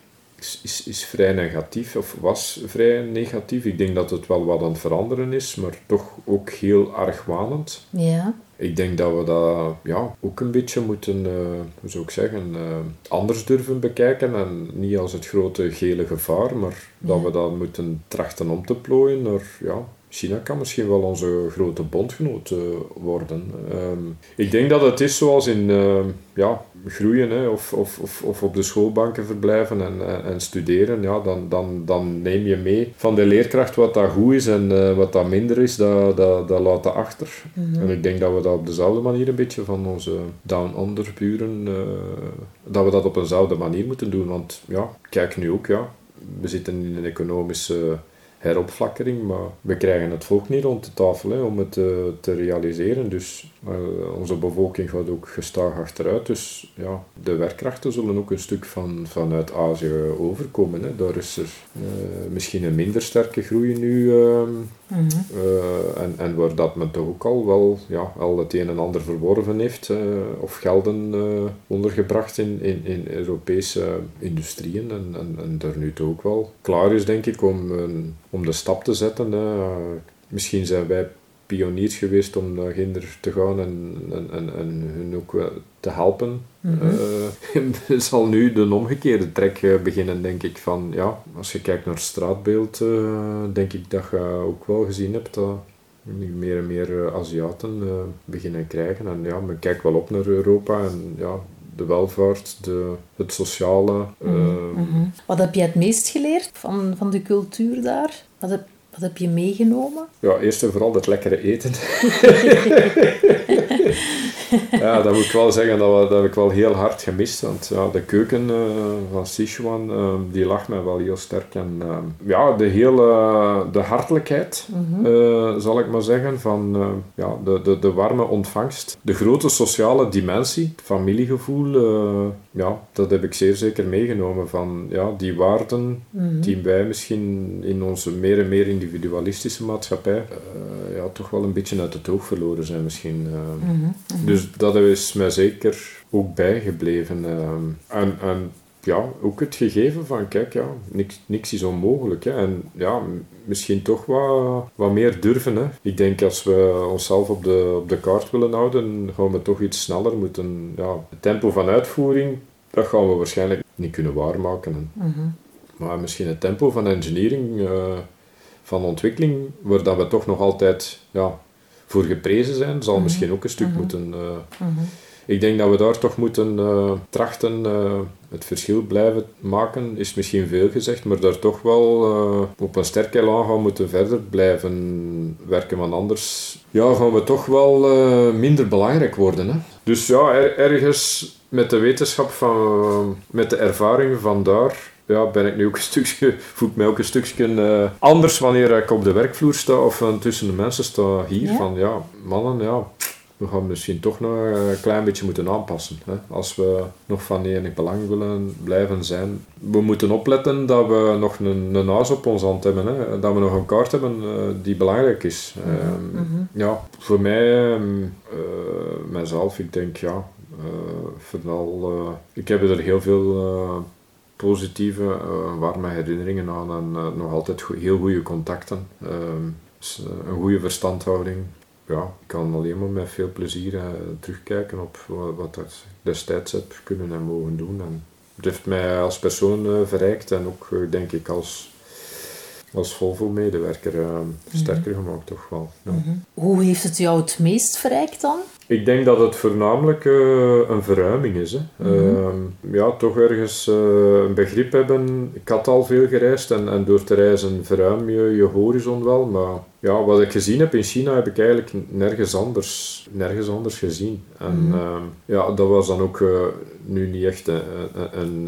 Is, is, is vrij negatief, of was vrij negatief. Ik denk dat het wel wat aan het veranderen is, maar toch ook heel argwanend. Ja. Ik denk dat we dat ja, ook een beetje moeten, uh, hoe zou ik zeggen, uh, anders durven bekijken. En niet als het grote gele gevaar, maar dat we dat moeten trachten om te plooien naar ja, China kan misschien wel onze grote bondgenoot uh, worden. Um, ik denk dat het is zoals in uh, ja, groeien hè, of, of, of, of, op de schoolbanken verblijven en, en, en, studeren. Ja, dan, dan, dan neem je mee van de leerkracht wat dat goed is en uh, wat dat minder is, dat, dat, dat laat achter. Mm -hmm. En ik denk dat we dat op dezelfde manier een beetje van onze down-under buren, dat we dat op eenzelfde manier moeten doen. Want ja, kijk nu ook, ja, we zitten in een economische heropflakkering, maar we krijgen het volk niet rond de tafel hè, om het uh, te realiseren. Dus uh, onze bevolking gaat ook gestaag achteruit. Dus ja, de werkkrachten zullen ook een stuk van, vanuit Azië overkomen. Hè. Daar is er uh, misschien een minder sterke groei nu. Ehm, mm -hmm. en, en waar dat men toch ook al wel ja, al het een en ander verworven heeft of gelden ondergebracht in, in, in Europese industrieën. En, en, en daar nu toch ook wel klaar is, denk ik, om om de stap te zetten. Hè. Misschien zijn wij pioniers geweest om naar Ginder te gaan en, en, en, en hun ook te helpen. Mm -hmm. uh, zal nu de omgekeerde trek beginnen, denk ik. Van, ja, als je kijkt naar het straatbeeld, uh, denk ik dat je ook wel gezien hebt dat nu meer en meer Aziaten uh, beginnen krijgen. En ja, men kijkt wel op naar Europa en ja, de welvaart, de, het sociale. Mm -hmm. Wat heb je het meest geleerd van, van de cultuur daar? Wat heb, wat heb je meegenomen? Ja, eerst en vooral het lekkere eten. ja, dat moet ik wel zeggen, dat, dat heb ik wel heel hard gemist. Want ja, de keuken uh, van Sichuan, uh, die lag mij wel heel sterk. En uh, ja, de hele de hartelijkheid, mm -hmm. zal ik maar zeggen, van ja, de, de, de warme ontvangst. De grote sociale dimensie, het familiegevoel, ja, dat heb ik zeer zeker meegenomen. Van ja, die waarden mm -hmm. die wij misschien in onze meer en meer individualistische maatschappij ja, toch wel een beetje uit het oog verloren zijn misschien. Mm -hmm. Dus dat is mij zeker ook bijgebleven. En, en ja, ook het gegeven van, kijk, ja, niks, niks is onmogelijk. Hè. En ja, misschien toch wat, wat meer durven. Hè. Ik denk als we onszelf op de, op de kaart willen houden, gaan we toch iets sneller moeten. Ja, het tempo van uitvoering, dat gaan we waarschijnlijk niet kunnen waarmaken. Mm -hmm. Maar misschien het tempo van engineering, uh, van ontwikkeling, waar dat we toch nog altijd ja, voor geprezen zijn, zal mm -hmm. misschien ook een stuk mm -hmm. moeten. Uh, mm -hmm. Ik denk dat we daar toch moeten uh, trachten uh, het verschil blijven maken, is misschien veel gezegd, maar daar toch wel op een sterke elan gaan moeten verder blijven werken, want anders ja, gaan we toch wel minder belangrijk worden. Hè? Dus ja, er, ergens met de wetenschap van, met de ervaringen van daar ja, ben ik nu ook een stukje, voel ik mij ook een stukje uh, anders wanneer ik op de werkvloer sta of uh, tussen de mensen sta hier. Ja? Van ja, mannen, ja, we gaan misschien toch nog een klein beetje moeten aanpassen. Hè? Als we nog van enig belang willen blijven zijn. We moeten opletten dat we nog een, een huis op ons hand hebben. Hè? Dat we nog een kaart hebben uh, die belangrijk is. Mm -hmm. um, ja, voor mij, um, mijzelf, ik denk ja, vooral, ik heb er heel veel positieve, uh, warme herinneringen aan en uh, nog altijd go heel goede contacten. Uh, dus, een goede verstandhouding. Ja, ik kan alleen maar met veel plezier terugkijken op wat, wat ik destijds heb kunnen en mogen doen. En het heeft mij als persoon verrijkt en ook denk ik als, als Volvo-medewerker sterker mm -hmm. gemaakt toch wel. Ja. Mm -hmm. Hoe heeft het jou het meest verrijkt dan? Ik denk dat het voornamelijk uh, een verruiming is. Hè. -hmm. uh, ja, toch ergens uh, een begrip hebben. Ik had al veel gereisd en, en door te reizen verruim je je horizon wel. Maar ja, wat ik gezien heb in China heb ik eigenlijk nergens anders, nergens anders gezien. En mm -hmm. ja, dat was dan ook nu niet echt een, een, een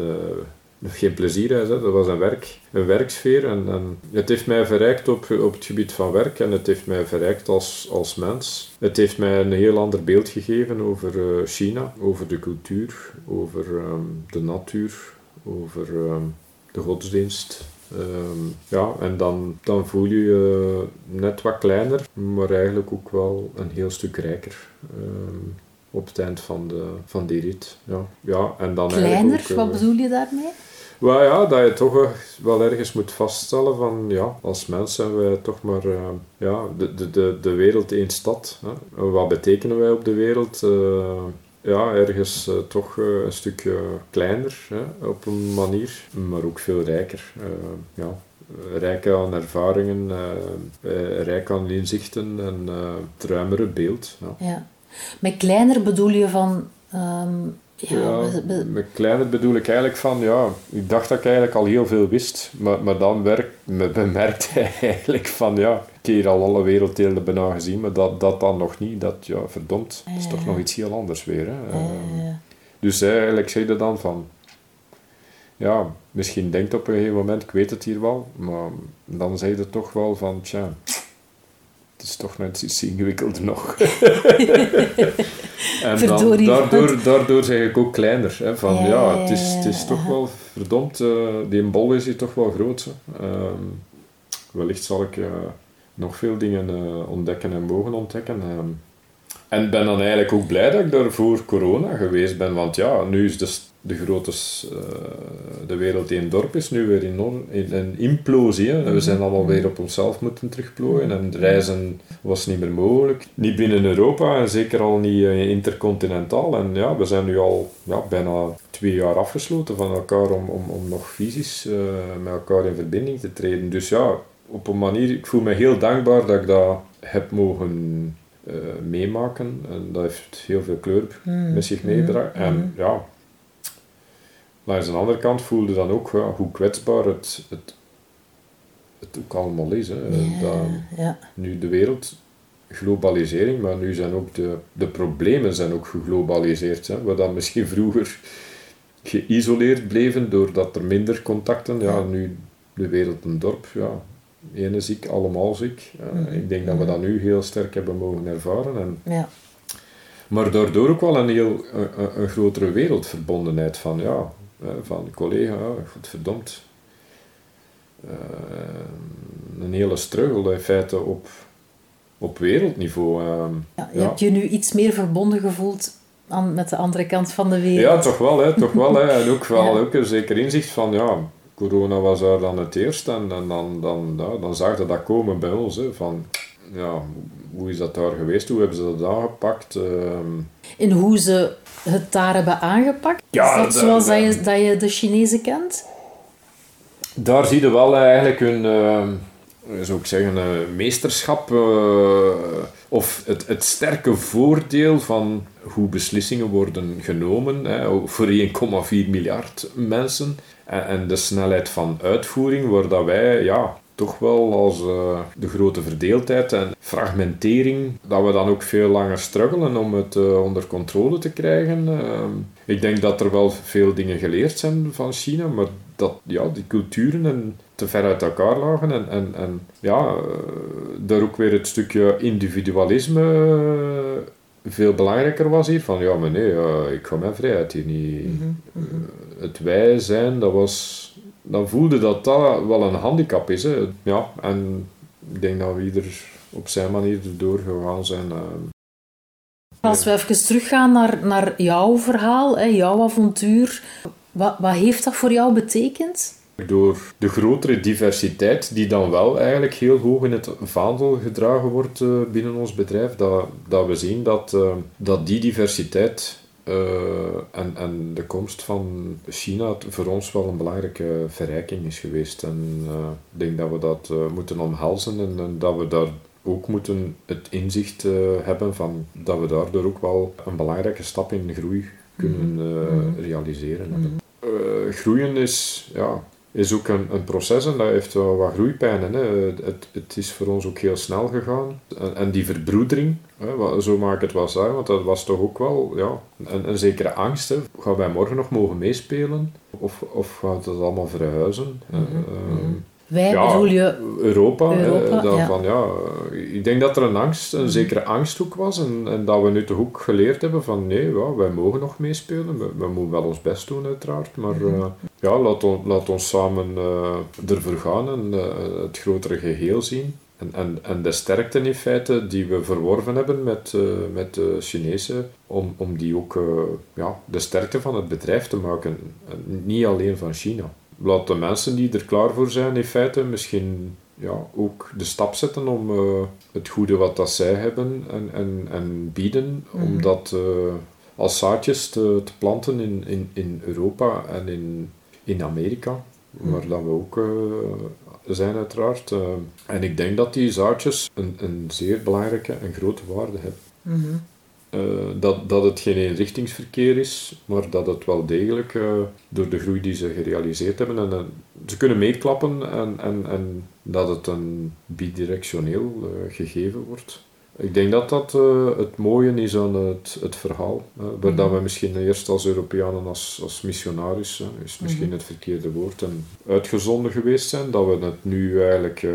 geen plezier is. Hè. Dat was een, werk, een werksfeer. En, en het heeft mij verrijkt op, op het gebied van werk en het heeft mij verrijkt als, als mens. Het heeft mij een heel ander beeld gegeven over uh, China, over de cultuur, over um, de natuur, over um, de godsdienst. Um, ja, en dan, dan voel je je net wat kleiner, maar eigenlijk ook wel een heel stuk rijker op het eind van, de, van die rit. Ja. Ja, en dan kleiner, ook, uh, wat bedoel je daarmee? Wel ja, dat je toch wel ergens moet vaststellen van ja, als mens zijn wij toch maar uh, ja, de, de, de, de wereld één stad. Hè. Wat betekenen wij op de wereld? Uh, ja, ergens uh, toch een stukje kleiner hè, op een manier, maar ook veel rijker. ja, rijk aan ervaringen, rijk aan inzichten en het ruimere beeld. Ja. ja. Met kleiner bedoel je van um, ja, met kleiner bedoel ik eigenlijk van, ja, ik dacht dat ik eigenlijk al heel veel wist, maar, maar dan werk, bemerkte hij eigenlijk van, ja, ik heb hier al alle werelddelen bijna gezien, maar dat, dat dan nog niet, dat, ja, verdomd, dat is toch nog iets heel anders weer, hè. Uh, dus eigenlijk zei je dan van, ja, misschien denkt op een gegeven moment, ik weet het hier wel, maar dan zei je toch wel van, tja, het is toch net iets ingewikkelder nog. en dan, daardoor, daardoor zeg ik ook kleiner. Hè, van, ja, het, is, het is toch wel verdomd, uh, die bol is hier toch wel groot. Ehm, wellicht zal ik uh, nog veel dingen uh, ontdekken en mogen ontdekken. En ben dan eigenlijk ook blij dat ik daar voor corona geweest ben, want ja, nu is de de grote uh, de wereld een dorp is nu weer enorm in een implosie. Hè. We zijn allemaal weer op onszelf moeten terugplooien en reizen was niet meer mogelijk. Niet binnen Europa en zeker al niet uh, intercontinentaal. En ja, we zijn nu al ja, bijna twee jaar afgesloten van elkaar om, om, om nog fysisch uh, met elkaar in verbinding te treden. Dus ja, op een manier, ik voel me heel dankbaar dat ik dat heb mogen meemaken. En dat heeft heel veel kleur mm. met zich meegebracht. Mm. En ja, Langs de andere kant voelde dan ook ja, hoe kwetsbaar het, het, het ook allemaal is. Hè. dat, ja. Nu de wereld, globalisering, maar nu zijn ook de, de problemen zijn ook geglobaliseerd. Hè. Waar dan misschien vroeger geïsoleerd bleven doordat er minder contacten, ja, nu de wereld een dorp, ja, ene ziek, allemaal ziek. Mhm. Ik denk dat we mhm. dat nu heel sterk hebben mogen ervaren. En, ja. Maar daardoor ook wel een heel een, een grotere wereldverbondenheid van ja, van de collega, verdomd. Uh, een hele struggle in feite op, op wereldniveau. Uh, ja, je hebt je nu iets meer verbonden gevoeld aan, met de andere kant van de wereld. Ja, toch wel. Hè, toch wel hè. En ook wel ook een zeker inzicht van, ja, corona was daar dan het eerst en, en dan, dan, ja, dan zag je dat komen bij ons. Hè, van, ja, hoe is dat daar geweest? Hoe hebben ze dat aangepakt? Uh, in hoe ze het daar hebben aangepakt? Ja, is dat zoals dat, je, dat je de Chinezen kent? Daar zie je wel eigenlijk hun, uh, zou ik zeggen, uh, meesterschap uh, of het, het sterke voordeel van hoe beslissingen worden genomen hè, voor 1,4 miljard mensen en, de snelheid van uitvoering, waar dat wij ja, toch wel als uh, de grote verdeeldheid en fragmentering, dat we dan ook veel langer struggelen om het uh, onder controle te krijgen. Uh, ik denk dat er wel veel dingen geleerd zijn van China, maar dat ja, die culturen en te ver uit elkaar lagen en, en, en ja, daar ook weer het stukje individualisme veel belangrijker was hier. Van ja, maar nee, ik ga mijn vrijheid hier niet. Mhm, mhm. het wij zijn, dat was dan voelde dat dat wel een handicap is. Hè. Ja, en ik denk dat we ieder op zijn manier erdoor gegaan zijn. Uh, Als we even teruggaan naar, naar jouw verhaal, hè, jouw avontuur, wat, wat heeft dat voor jou betekend? Door de grotere diversiteit, die dan wel eigenlijk heel hoog in het vaandel gedragen wordt uh, binnen ons bedrijf, dat, dat we zien dat, uh, dat die diversiteit uh, en, en de komst van China voor ons wel een belangrijke verrijking is geweest. En uh, ik denk dat we dat uh, moeten omhelzen en, en, dat we daar ook moeten het inzicht hebben van dat we daardoor ook wel een belangrijke stap in groei kunnen mhm. realiseren. Mhm. groeien is, ja, is ook een, een proces en dat heeft wel wat groeipijnen. Hè. Het, het is voor ons ook heel snel gegaan. En, en die verbroedering, hè, zo maak ik het wel zeggen, want dat was toch ook wel ja, een, een zekere angst. Hè. Gaan wij morgen nog mogen meespelen? Of, of gaat het allemaal verhuizen? Mm -hmm. Wij ja, bedoel je Europa. Europa ja. ja. ik denk dat er een angst, een mhm. zekere angsthoek was. En, en dat we nu toch ook geleerd hebben van nee, ja, wij mogen nog meespelen. We, we moeten wel ons best doen uiteraard. Maar mhm. uh, ja, laat, on, laat ons samen uh, ervoor gaan en uh, het grotere geheel zien. En, en, en de sterkte in feite die we verworven hebben met, met de Chinezen, om, om die ook ja, de sterkte van het bedrijf te maken. Niet alleen van China laat de mensen die er klaar voor zijn, in feite misschien ja, ook de stap zetten om eh, het goede wat dat zij hebben en, en, en bieden, om Mhm. dat eh, als zaadjes te, te planten in, in, in Europa en in, in Amerika, waar dat we ook eh, zijn uiteraard. Eh, en ik denk dat die zaadjes een, een zeer belangrijke en grote waarde hebben. Mhm. Eh, dat, dat het geen eenrichtingsverkeer is, maar dat het wel degelijk door de groei die ze gerealiseerd hebben, en, ze kunnen meeklappen en, en, en dat het een bidirectioneel gegeven wordt. Ik denk dat dat eh, het mooie is aan het, het verhaal, waar dat we misschien eerst als Europeanen, als, als missionaris, eh, is misschien het verkeerde woord, en uitgezonden geweest zijn, dat we het nu eigenlijk eh,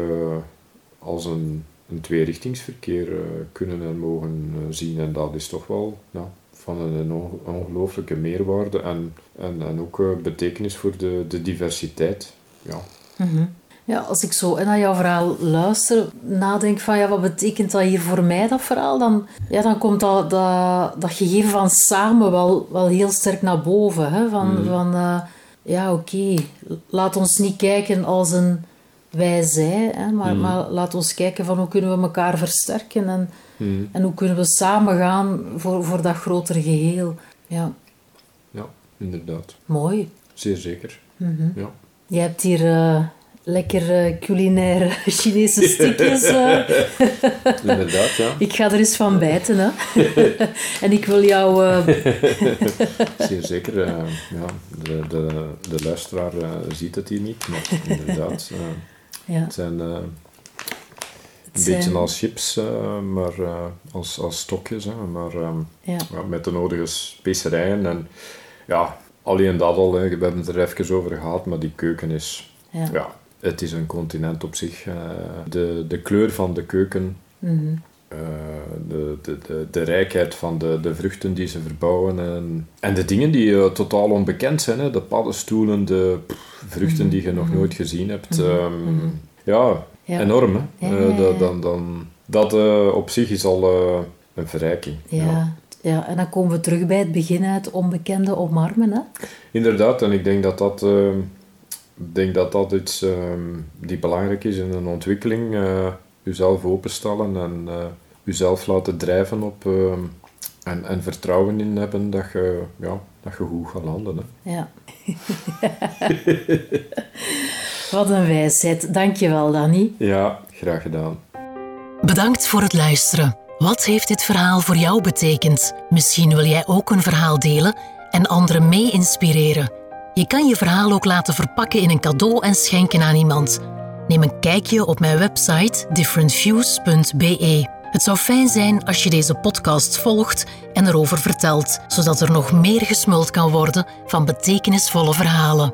als een een tweerichtingsverkeer eh, kunnen en mogen zien. En dat is toch wel ja, van een on- ongelooflijke meerwaarde en, en, en ook betekenis voor de, de diversiteit. Ja. Mhm. Ja, als ik zo naar jouw verhaal luister, nadenk van ja, wat betekent dat hier voor mij, dat verhaal, dan, ja, dan komt dat, dat, dat gegeven van samen wel, wel heel sterk naar boven. Hè? Van, van eh, ja, oké, laat ons niet kijken als een wij-zij, hè? Maar, maar laat ons kijken van hoe kunnen we elkaar versterken en, Mm. en hoe kunnen we samen gaan voor, voor dat grotere geheel. Ja, ja, inderdaad. mooi. Zeer zeker. Ja. Je hebt hier eh, lekker eh, culinaire Chinese stukjes. eh. Inderdaad, ja. Ik ga er eens van bijten, hè. en ik wil jou... eh, Zeer zeker. ja. de, de, de luisteraar ziet het hier niet, maar inderdaad. ja, het zijn een beetje als chips, maar als, als stokjes. Hè, maar ehm, ja, met de nodige specerijen. En ja, alleen dat al, hè, we hebben het er even over gehad, maar die keuken is, ja. ja, het is een continent op zich. eh, de, de kleur van de keuken, Mhm. eh, de, de, de, de rijkheid van de, de vruchten die ze verbouwen en, en de dingen die eh, totaal onbekend zijn. Hè, de paddenstoelen, de pff, vruchten die je nog nooit gezien hebt. ehm, Ja, Ja. enorm. Hè? Ja, ja, dat, dan, dan, dat op zich is al een verrijking. Ja. ja, en dan komen we terug bij het begin uit onbekende omarmen, hè. Inderdaad, en ik denk dat dat, ehm, denk dat, dat iets ehm, die belangrijk is in een ontwikkeling. eh jezelf openstellen en eh jezelf laten drijven op ehm, en, en vertrouwen in hebben dat je, ja, dat je goed gaat landen. Hè. Ja. Wat een wijsheid. Dank je wel, Danny. Ja, graag gedaan. Bedankt voor het luisteren. Wat heeft dit verhaal voor jou betekend? Misschien wil jij ook een verhaal delen en anderen mee inspireren. Je kan je verhaal ook laten verpakken in een cadeau en schenken aan iemand. Neem een kijkje op mijn website differentviews.be. Het zou fijn zijn als je deze podcast volgt en erover vertelt, zodat er nog meer gesmuld kan worden van betekenisvolle verhalen.